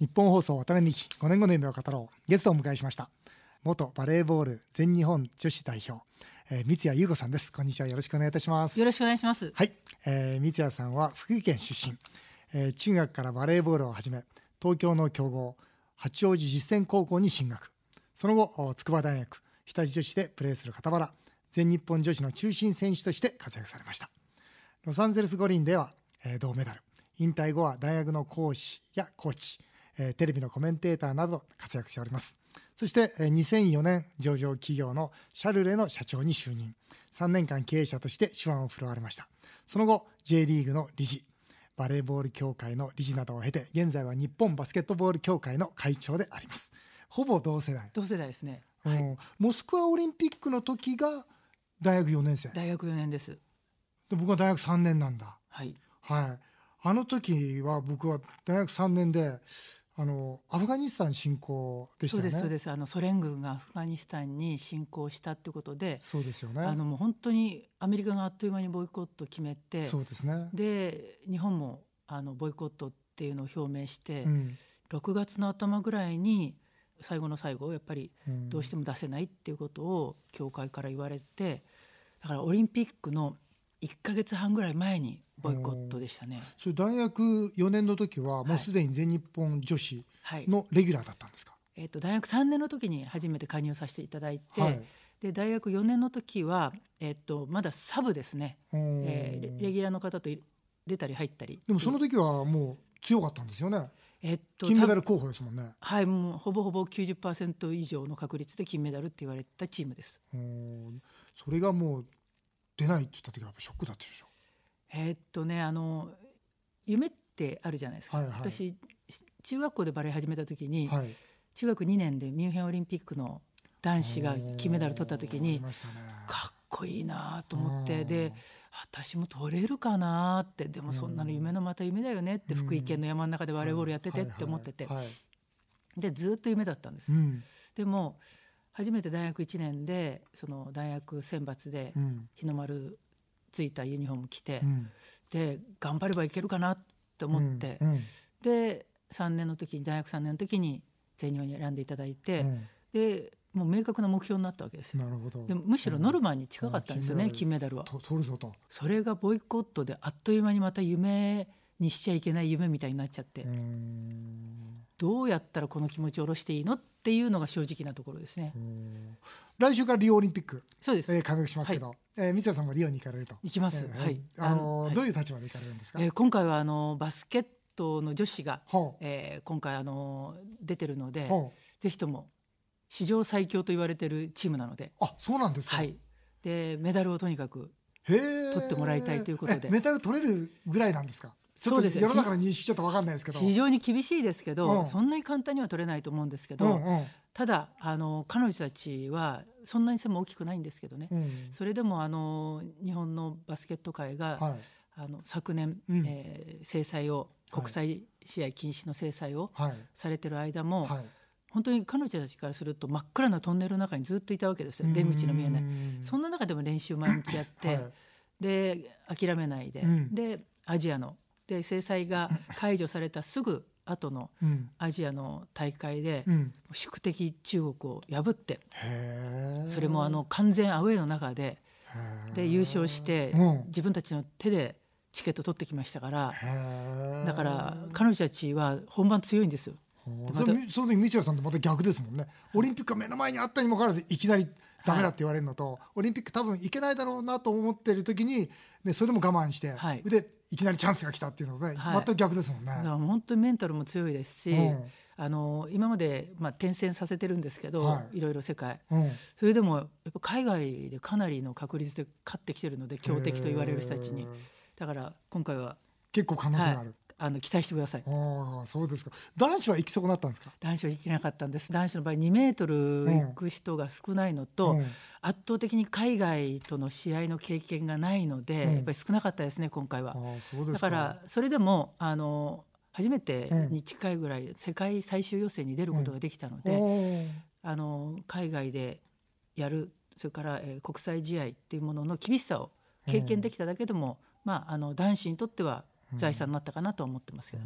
日本放送渡辺美希5年後の夢を語ろう。ゲストをお迎えしました。元バレーボール全日本女子代表、えー、三谷優子さんです。こんにちは。よろしくお願いいたします。よろしくお願いします。はい、えー、三谷さんは福井県出身、えー、中学からバレーボールを始め東京の強豪八王子実践高校に進学。その後筑波大学日立女子でプレーする傍ら全日本女子の中心選手として活躍されました。ロサンゼルス五輪では、えー、銅メダル。引退後は大学の講師やコーチ、えー、テレビのコメンテーターなど活躍しております。そして2004年上場企業のシャルレの社長に就任。3年間経営者として手腕を振るわれました。その後 J リーグの理事バレーボール協会の理事などを経て現在は日本バスケットボール協会の会長であります。ほぼ同世代。同世代ですね、はい、モスクワオリンピックの時が大学4年生。大学4年です。で僕は大学3年なんだ。はい、はい、あの時は僕は大学3年であのアフガニスタン侵攻でしたよね。そうですそうですあのソ連軍がアフガニスタンに侵攻したってことで、そうですよね。あのもう本当にアメリカがあっという間にボイコットを決めて、そうですね。で日本もあのボイコットっていうのを表明して、うん、6月の頭ぐらいに最後の最後やっぱりどうしても出せないっていうことを教会から言われて、だからオリンピックの1か月半ぐらい前にボイコットでしたね。それ大学4年の時はもうすでに全日本女子のレギュラーだったんですか、はい、えーと、大学3年の時に初めて加入させていただいて、はい、で大学4年の時は、えーと、まだサブですね、えー、レギュラーの方と出たり入ったり。でもその時はもう強かったんですよね。えっと、金メダル候補ですもんね。はい、もうほぼほぼ90%以上の確率で金メダルって言われたチームです。それがもう出ないって言った時はショックだったでしょ？えー、っとねあの夢ってあるじゃないですか、はいはい、私中学校でバレエ始めた時に、はい、中学2年でミュンヘンオリンピックの男子が金メダル取った時に、ね、かっこいいなと思ってで私も取れるかなってでもそんなの夢のまた夢だよねって福井県の山の中でバレーボールやっててって思ってて、でずっと夢だったんです。うん、でも初めて大学1年でその大学選抜で日の丸ついたユニフォーム着て、うん、で頑張ればいけるかなって思って、うん。うん、で3年の時に大学3年の時に全日本に選んでいただいて、でもう明確な目標になったわけですよ。なるほど。でむしろノルマンに近かったんですよね、金メダルは。取るぞと。それがボイコットであっという間にまた夢にしちゃいけない夢みたいになっちゃって。どうやったらこの気持ちを下ろしていいのっていうのが正直なところですね。来週からリオオリンピックそうです、えー、開幕しますけど、はい、えー、三谷さんもリオに行かれると。行きます、えー、はい。あのー、どういう立場で行かれるんですか、えー、今回はあのバスケットの女子が、えー、今回あの出てるのでぜひとも史上最強と言われてるチームなので。あそうなんですか、はい、でメダルをとにかく取ってもらいたいということで。メダル取れるぐらいなんですか？そうです。世の中の認識ちょっと分かんないですけど。非常に厳しいですけど、うん、そんなに簡単には取れないと思うんですけど、うんうん、ただあの彼女たちはそんなに背も大きくないんですけどね、うん、それでもあの日本のバスケット界が、はい、あの昨年、うん、えー、制裁を国際試合禁止の制裁をされてる間も、はい、本当に彼女たちからすると真っ暗なトンネルの中にずっといたわけですよ。出口の見えない。そんな中でも練習毎日やって、はい、で諦めないで、でアジアので制裁が解除されたすぐ後のアジアの大会で、宿敵中国を破ってそれもあの完全アウェーの中でで優勝して、自分たちの手でチケット取ってきましたからだから彼女たちは本番強いんですよ。その時三谷さんとまた逆ですもんね。オリンピックが目の前にあったにもかかわらずいきなりダメだって言われるのと、はい、オリンピック多分いけないだろうなと思ってる時に、ね、それでも我慢して、はい、でいきなりチャンスが来たっていうので、はい、全く逆ですもんね。本当にメンタルも強いですし、うん、あの今まで、まあ、転戦させてるんですけど、はい、いろいろ世界、うん、それでもやっぱ海外でかなりの確率で勝ってきてるので強敵と言われる人たちに。だから今回は。結構可能性がある、あの期待してください。ああ、そうですか。男子は行き損なったんですか？男子は行けなかったんです。男子の場合2メートル行く人が少ないのと、うん、圧倒的に海外との試合の経験がないので、うん、やっぱり少なかったですね今回は。だからそれでもあの初めてに近いぐらい世界最終予選に出ることができたので、うん、あの海外でやるそれから、えー、国際試合っていうものの厳しさを経験できただけでも、まああの男子にとっては財産になったかなと思ってますけど。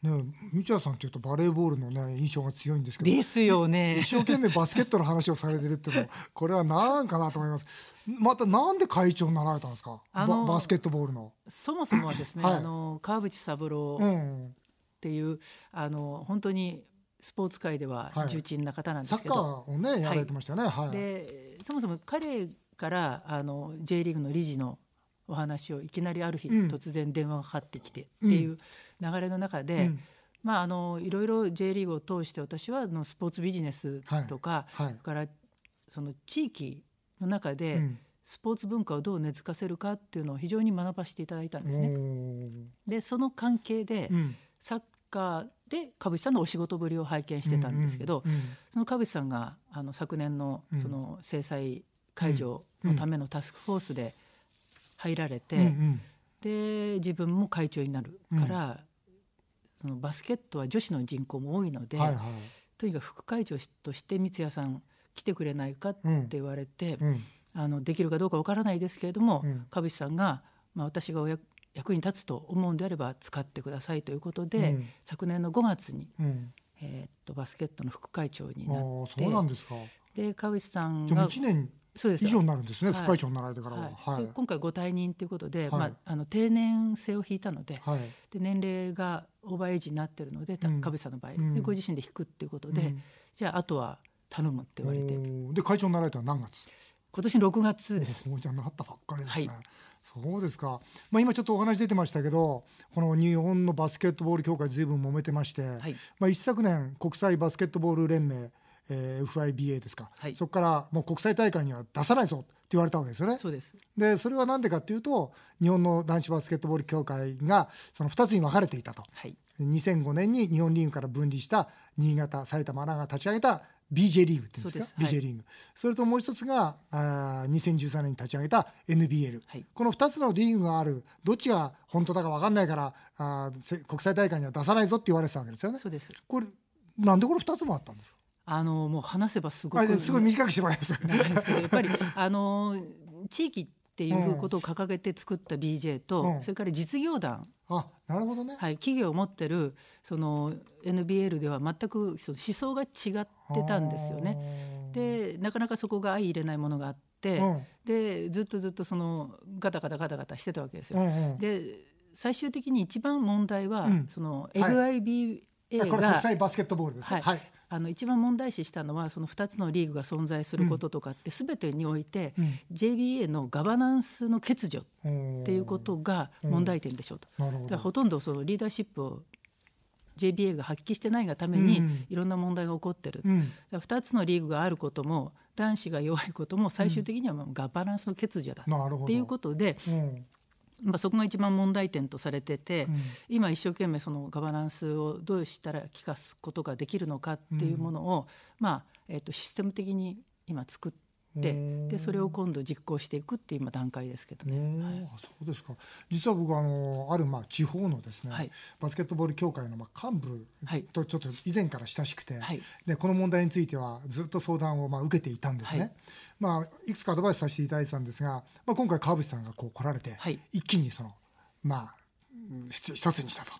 ね、三谷さんというとバレーボールのね印象が強いんですけど。ですよね。一生懸命バスケットの話をされてるっていうの これは何かなと思います。またなんで会長になられたんですか？ババスケットボールの。そもそもはですね、はい、あの川淵三郎っていう、うん、あの本当にスポーツ界では重鎮な方なんですけど、はい、サッカーをねやられてましたね、はい、でそもそも彼からあの J リーグの理事のお話をいきなりある日、突然電話がかかってきてっていう流れの中で、うん、まあ、あのいろいろ J リーグを通して私はのスポーツビジネスとか、はい。はい、からその地域の中で、スポーツ文化をどう根付かせるかっていうのを非常に学ばせていただいたんですね。でその関係で、サッカーで川淵さんのお仕事ぶりを拝見してたんですけど、その川淵さんがあの昨年のその制裁解除のためのタスクフォースで入られて、うんうん、で自分も会長になるから、うん、そのバスケットは女子の人口も多いので、はいはい、とにかく副会長として三谷さん来てくれないかって言われて、うん、あのできるかどうかわからないですけれども、うん、川淵さんが、まあ、私がお役役に立つと思うんであれば使ってくださいということで、昨年の5月に、えー、っとバスケットの副会長になってそうなんですか。で川内さんが1年そうです。以上になるんですね、副会長になられてからは。はい、今回ご退任ということで、まあ、あの定年制を引いたので,、で年齢がオーバーエイジになってるので川淵さんの場合、でご自身で引くっていうことで、じゃああとは頼むって言われて。で会長になられたのは何月？今年6月です。じゃなったばっかりですね、そうですか、まあ、今ちょっとお話出てましたけどこの日本のバスケットボール協会ずいぶん揉めてまして、はい、まあ、一昨年国際バスケットボール連盟えー、FIBA ですか、はい、そこからもう国際大会には出さないぞって言われたわけですよね。そうです。でそれは何でかっていうと日本の男子バスケットボール協会がその2つに分かれていたと、はい、2005年に日本リーグから分離した新潟埼玉アナが立ち上げた BJ リーグっていうんですか？す、BJ リーグ、それともう一つがあ2013年に立ち上げた NBL、はい、この2つのリーグがあるどっちが本当だか分かんないからあ国際大会には出さないぞって言われてたわけですよね。そうです。これなんでこれ2つもあったんですか？あのもう話せばすごくすごい短くしてもらいます。やっぱり あの地域っていうことを掲げて作った BJ と、うん、それから実業団。あなるほどね、はい、企業を持ってるその NBL では全くその思想が違ってたんですよね。でなかなかそこが相入れないものがあって、うん、でずっとずっとそのガタガタガタガタしてたわけですよ。うんうん、で最終的に一番問題は、うん、その LIBA が、はい、これ国際バスケットボールですね。はい、はいあの一番問題視したのはその2つのリーグが存在することとかって全てにおいて、うん、JBA のガバナンスの欠如っていうことが問題点でしょうと。うん、ほとんどそのリーダーシップを JBA が発揮してないがためにいろんな問題が起こってる、うん、2つのリーグがあることも男子が弱いことも最終的にはガバナンスの欠如だっていうことで、うんまあ、そこが一番問題点とされてて、うん、今一生懸命そのガバナンスをどうしたら効かすことができるのかっていうものを、うん、まあえー、とシステム的に今作ってでそれを今度実行していくっていう今段階ですけどね。はい、そうですか。実は僕あのあるまあ地方のですね、はい、バスケットボール協会のまあ幹部とちょっと以前から親しくて、はい、でこの問題についてはずっと相談をまあ受けていたんですね。まあ、いくつかアドバイスさせていただいてたんですが、まあ、今回川淵さんがこう来られて、一気にそのまあ一つにしたと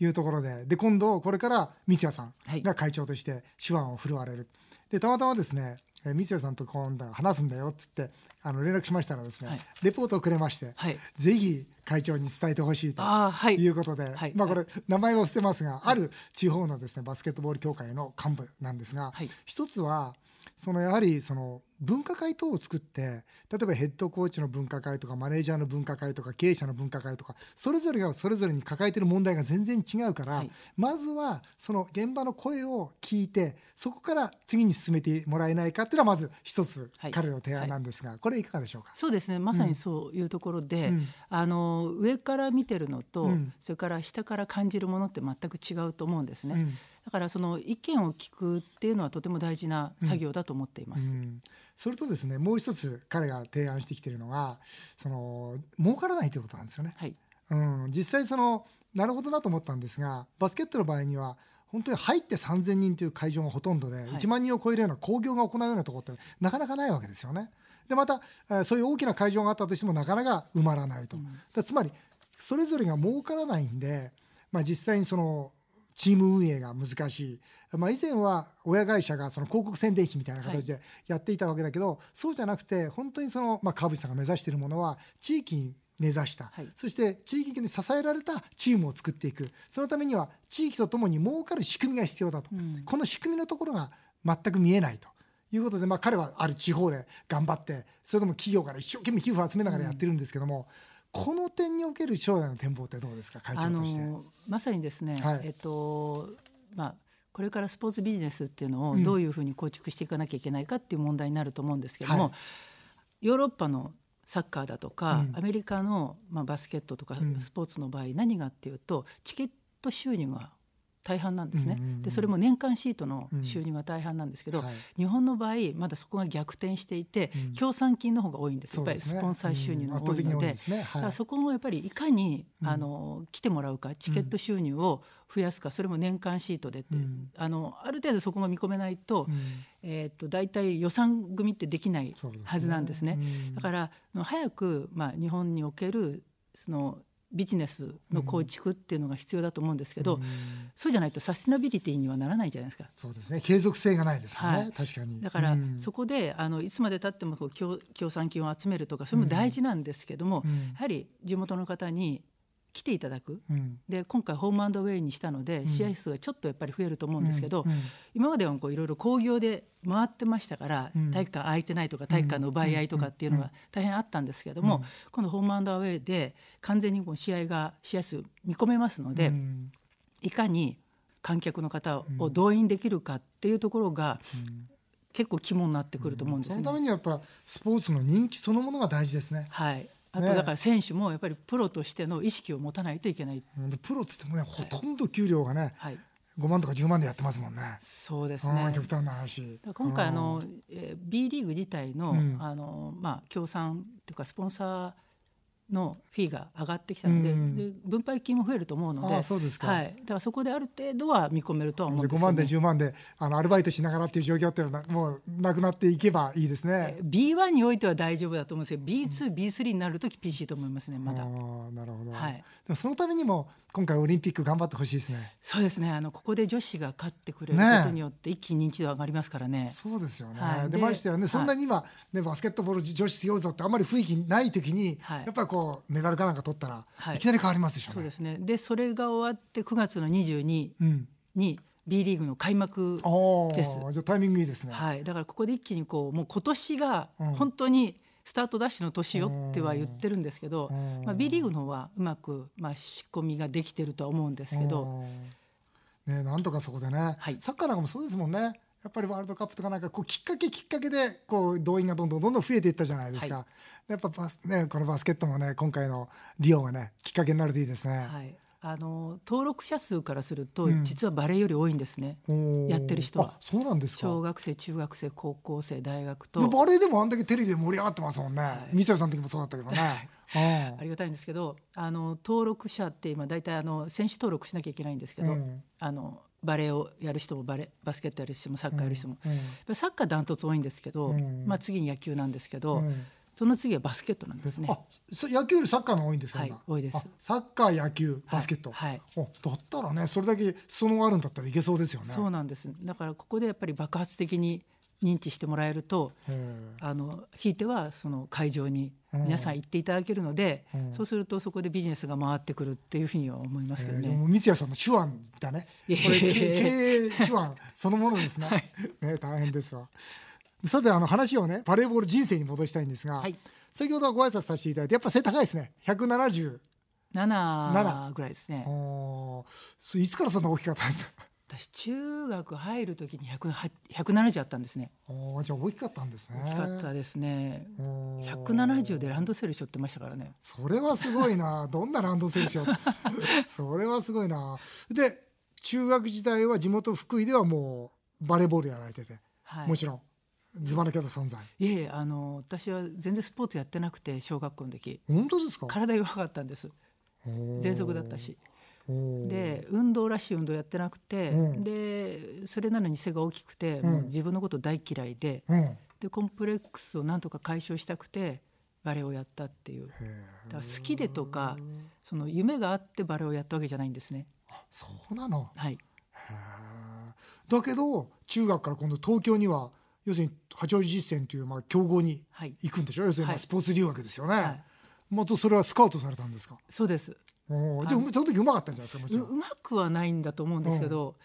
い。うところで,、で今度これから三谷さんが会長として手腕を振るわれる。でたまたまですね三谷さんと今度話すんだよっつってあの連絡しましたらですね、はい、レポートをくれまして、はい、ぜひ会長に伝えてほしいとい。うことで、はい、まあこれ名前は伏せますが、ある地方のですねバスケットボール協会の幹部なんですが、一つはそのやはりその分科会等を作って例えばヘッドコーチの分科会とかマネージャーの分科会とか経営者の分科会とかそれぞれがそれぞれに抱えている問題が全然違うから、はい、まずはその現場の声を聞いてそこから次に進めてもらえないかっていうのはまず一つ彼の提案なんですが、はい、これいかがでしょうか？そうですね。まさにそういうところで、うん、あの上から見てるのと、うん、それから下から感じるものって全く違うと思うんですね。うんだからその意見を聞くっていうのはとても大事な作業だと思っています。うんうん、それとですねもう一つ彼が提案してきているのがその儲からないということなんですよね。はい、うん、実際そのなるほどなと思ったんですがバスケットの場合には本当に入って3,000人という会場がほとんどで、1万人を超えるような興行が行うようなところってなかなかないわけですよね。でまたそういう大きな会場があったとしてもなかなか埋まらないと。うん、つまりそれぞれが儲からないんで、まあ、実際にそのチーム運営が難しい、まあ、以前は親会社がその広告宣伝費みたいな形でやっていたわけだけど、はい、そうじゃなくて本当にその、まあ、川淵さんが目指しているものは地域に根ざした、はい、そして地域に支えられたチームを作っていく。そのためには地域とともに儲かる仕組みが必要だと、うん、この仕組みのところが全く見えないと。いうことで、まあ、彼はある地方で頑張ってそれとも企業から一生懸命寄付を集めながらやってるんですけども、うん、この点における将来の展望ってどうですか？会長として。まさにですね、はい、えっとまあこれからスポーツビジネスっていうのをどういうふうに構築していかなきゃいけないかっていう問題になると思うんですけども、はい、ヨーロッパのサッカーだとか、うん、アメリカの、まあ、バスケットとかスポーツの場合、何がっていうとチケット収入が大半なんですね、でそれも年間シートの収入が大半なんですけど、うん。はい、日本の場合まだそこが逆転していて、うん、協賛金の方が多いんです。やっぱりスポンサー収入が多いので,、そこもやっぱりいかに、あの来てもらうかチケット収入を増やすかそれも年間シートでって、あのある程度そこが見込めないと,、えー、と大体予算組ってできないはずなんですね。だから早く、まあ、日本におけるそのビジネスの構築っていうのが必要だと思うんですけど、うん、そうじゃないとサステナビリティにはならないじゃないですか。そうですね。継続性がないですよね、はい、確かに。だから、うん、そこであのいつまでたってもこう協協賛金を集めるとかそれも大事なんですけども、うん、やはり地元の方に来ていただく、うん、で今回ホームアンドウェイにしたので、試合数がちょっとやっぱり増えると思うんですけど、うん。うん、今まではいろいろ興行で回ってましたから、体育館空いてないとか体育館の奪い合いとかっていうのが大変あったんですけども、今度ホームアンドウェイで完全にこう試合が試合数見込めますので、いかに観客の方を動員できるかっていうところが、結構肝になってくると思うんです、ね、そのためにはやっぱスポーツの人気そのものが大事ですね。はいあとだから選手もやっぱりプロとしての意識を持たないといけない。プロっつってもね、ほとんど給料がね、はい、5万とか10万でやってますもんね。そうですね。極端な話。今回あの、えー、B リーグ自体の、うん、あのまあ協賛というかスポンサーのフィーが上がってきたのでうん、で分配金も増えると思うのでそうですか、はい、だからそこである程度は見込めるとは思うんですけど、ね、5万で10万であのアルバイトしながらっていう状況っていうのはもうなくなっていけばいいですね。B1 においては大丈夫だと思うんですけど B2、B3 になると厳しいと思いますねまだ。なるほど、はい、でもそのためにも今回オリンピック頑張ってほしいですね。そうですね。あのここで女子が勝ってくれることによって一気に認知度上がりますからね。そうですよね。はい、でましてやね、そんなに今ねバスケットボール女子強いぞってあんまり雰囲気ない時に、はい、やっぱりこうメダルかなんか取ったら、はい、いきなり変わりますでしょうね。そうですね。でそれが終わって9月の22に、うん、B リーグの開幕です。じゃタイミングいいですね。はい。だからここで一気にこうもう今年が本当に、うんスタートダッシュの年よっては言ってるんですけど、まあ、B リーグの方はうまく、まあ、仕込みができてるとは思うんですけど。ね、なんとかそこでね、はい、サッカーなんかもそうですもんねやっぱりワールドカップとかなんかこうきっかけきっかけでこう動員がどんどんどんどん増えていったじゃないですか、はい、やっぱバス、ね、このバスケットもね今回のリオがねきっかけになるといいですね。はい。あの登録者数からすると、実はバレーより多いんですね、やってる人は。そうなんです小学生中学生高校生大学と。バレーでもあんだけテレビで盛り上がってますもんね、はい、水谷さんの時もそうだったけどね。ありがたいんですけどあの登録者って今大体あの選手登録しなきゃいけないんですけど、うん、あのバレーをやる人もバレバスケットやる人もサッカーやる人も、うんうん、サッカーダントツ多いんですけど、まあ、次に野球なんですけど、その次はバスケットなんですね。あ、野球よりサッカーの多いんですか。はい、多いです。サッカー、野球、バスケット。はい。はい、だったらね、それだけそのあるんだったらいけそうですよね。そうなんです。だからここでやっぱり爆発的に認知してもらえると、あのひいてはその会場に皆さん行っていただけるので、そうするとそこでビジネスが回ってくるっていうふうには思いますけどね。三谷さんの手腕だね。これ経営手腕そのものですね。はい、ね大変ですわ。さてあの話をねバレーボール人生に戻したいんですが、はい、先ほどご挨拶させていただいてやっぱ背高いですね。170 7ぐらいですね。いつからそんな大きかったんですか？私中学入る時に170あったんですね。おじゃあ大きかったんですね。大きかったですね。170でランドセル背負ってましたからね。それはすごいな。どんなランドセル背負 それはすごいな。で中学時代は地元福井ではもうバレーボールやられてて、はい、もちろん。ずば抜けた存在。いえあの私は全然スポーツやってなくて小学校の時。本当ですか？体弱かったんです。喘息だったしで運動らしい運動やってなくて、でそれなのに背が大きくて、もう自分のこと大嫌いで,、でコンプレックスをなんとか解消したくてバレエをやったっていう。だから好きでとかその夢があってバレエをやったわけじゃないんですね。あそうなの？はい。だけど中学から今度東京には要するに八王子実践というまあ強豪に行くんでしょ、はい、要するにまあスポーツ留学ですよね、はい、またそれはスカウトされたんですか？そうですおじゃあその時うまかったんじゃないですか？もちろん。うまくはないんだと思うんですけど、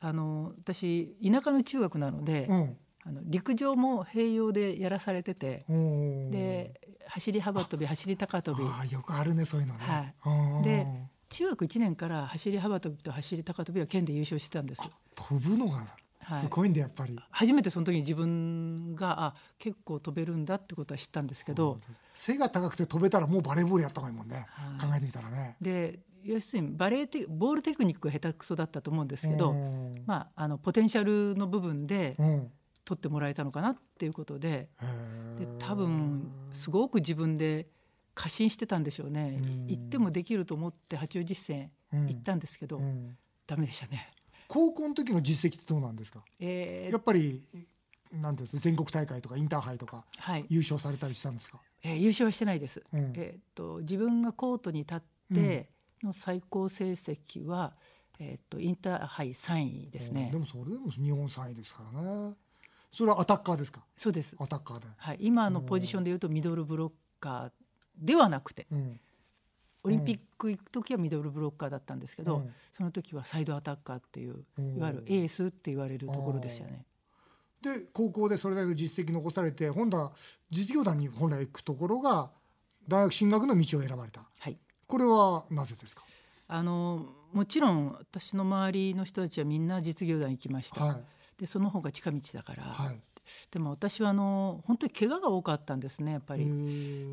あの私田舎の中学なので、うん、あの陸上も併用でやらされててで走り幅跳び走り高跳び。あよくあるねそういうのね、はい、で中学1年から走り幅跳びと走り高跳びは県で優勝してたんです飛ぶのがすごいんだやっぱり、初めてその時に自分があ結構飛べるんだってことは知ったんですけど背が高くて飛べたらもうバレーボールやった方がいいもんね、考えてみたらね。で要するにバレーテボールテクニックが下手くそだったと思うんですけど、まあ、あのポテンシャルの部分で取ってもらえたのかなっていうことでで多分すごく自分で過信してたんでしょうね、行ってもできると思って八王子実践行ったんですけど、うん、ダメでしたね。高校の時の実績ってどうなんですか、えー、やっぱりなんていうんですか？全国大会とかインターハイとか、優勝されたりしたんですか、えー、優勝はしてないです、うん、えー、っと自分がコートに立っての最高成績は、えー、っとインターハイ3位ですね。でもそれでも日本3位ですからね。それはアタッカーですか？そうです。アタッカーで、はい、今のポジションでいうとミドルブロッカーではなくて、うん、オリンピック行く時はミドルブロッカーだったんですけど、うん、その時はサイドアタッカーっていういわゆるエースって言われるところでしたね。で高校でそれだけの実績残されて本来実業団に本来行くところが大学進学の道を選ばれた、はい、これはなぜですか？あのもちろん私の周りの人たちはみんな実業団行きました、はい、でその方が近道だから、はい、でも私はあの本当に怪我が多かったんですねやっぱり。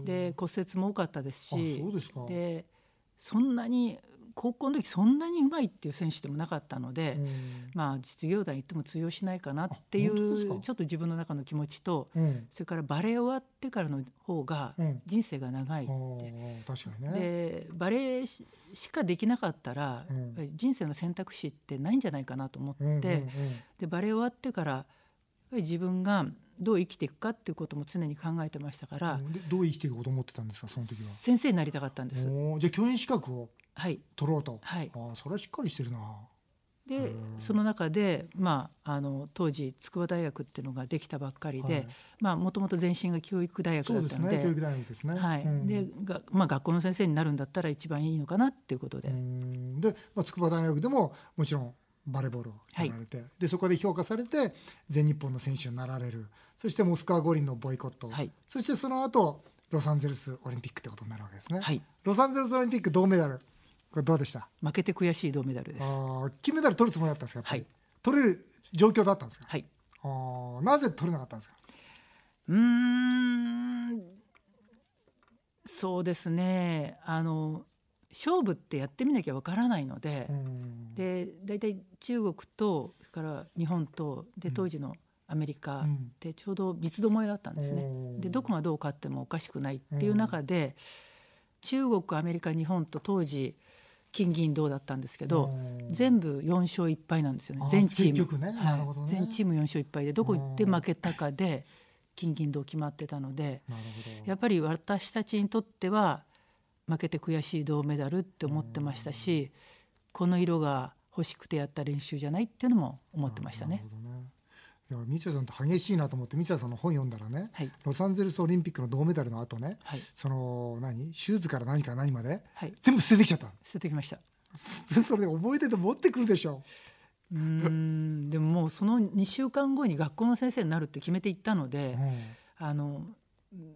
で骨折も多かったですし。でそんなに高校の時そんなにうまいっていう選手でもなかったので、まあ実業団行っても通用しないかなっていうちょっと自分の中の気持ちと、うん、それからバレー終わってからの方が人生が長いって、うん、ね、でバレーしかできなかったら、うん、人生の選択肢ってないんじゃないかなと思って、でバレー終わってからぱり自分がどう生きていくかっていうことも常に考えてましたから、どう生きていこうと思ってたんですか？その時は。先生になりたかったんです。じゃあ教員資格を取ろうと、はい、あそれはしっかりしてるな。でその中で、まあ、あの当時筑波大学っていうのができたばっかりでもともと前身が教育大学だったので、ね、教育大学ですね、はい、うん、でがまあ、学校の先生になるんだったら一番いいのかなっていうことで。で、まあ、筑波大学でももちろんバレーボールをやられて、はい、でそこで評価されて全日本の選手になられる。そしてモスクワ五輪のボイコット、はい、そしてその後ロサンゼルスオリンピックってことになるわけですね、はい、ロサンゼルスオリンピック銅メダル。これどうでした？負けて悔しい銅メダルです。あ金メダル取るつもりだったんですか？はい、取れる状況だったんですか？はい。あなぜ取れなかったんですか？うん。そうですね。あの勝負ってやってみなきゃわからないので、で大体中国とそれから日本とで当時のアメリカでちょうど三つどもえだったんですね。でどこがどう勝ってもおかしくないっていう中で、中国アメリカ日本と当時金銀銅だったんですけど全部4勝1敗なんですよね。全チーム、ね。はい。ね、全チーム4勝1敗でどこ行って負けたかで金銀銅決まってたのでやっぱり私たちにとっては負けて悔しい銅メダルって思ってましたしこの色が欲しくてやった練習じゃないっていうのも思ってましたね。いや三谷さんと激しいなと思って三谷さんの本読んだらね、はい、ロサンゼルスオリンピックの銅メダルの後ね、はい、その何？シューズから何から何まで、はい、全部捨ててきちゃった。捨ててきました。それ覚えてて持ってくるでしょ。うんでももうその2週間後に学校の先生になるって決めていったので、うん、あの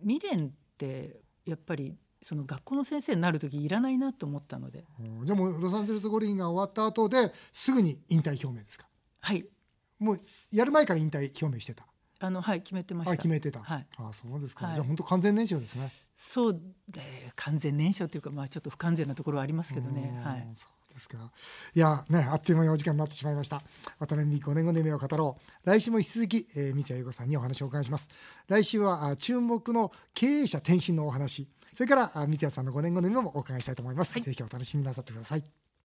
未練ってやっぱりその学校の先生になる時いらないなと思ったので、でもロサンゼルス五輪が終わった後ですぐに引退表明ですか？はい。もうやる前から引退表明してた？あのはい決めてました。決めてた、はい、あそうですか、はい、じゃあ本当完全燃焼ですね。そうで完全燃焼というかまあちょっと不完全なところはありますけどね。はい。そうですか。いやねあっという間にお時間になってしまいました。渡辺美5年後の夢を語ろ。う来週も引き続き、えー、三谷由子さんにお話をお伺いします。来週はあ注目の経営者転身のお話それから三谷さんの5年後の夢もお伺いしたいと思います、はい、ぜひお楽しみなさってください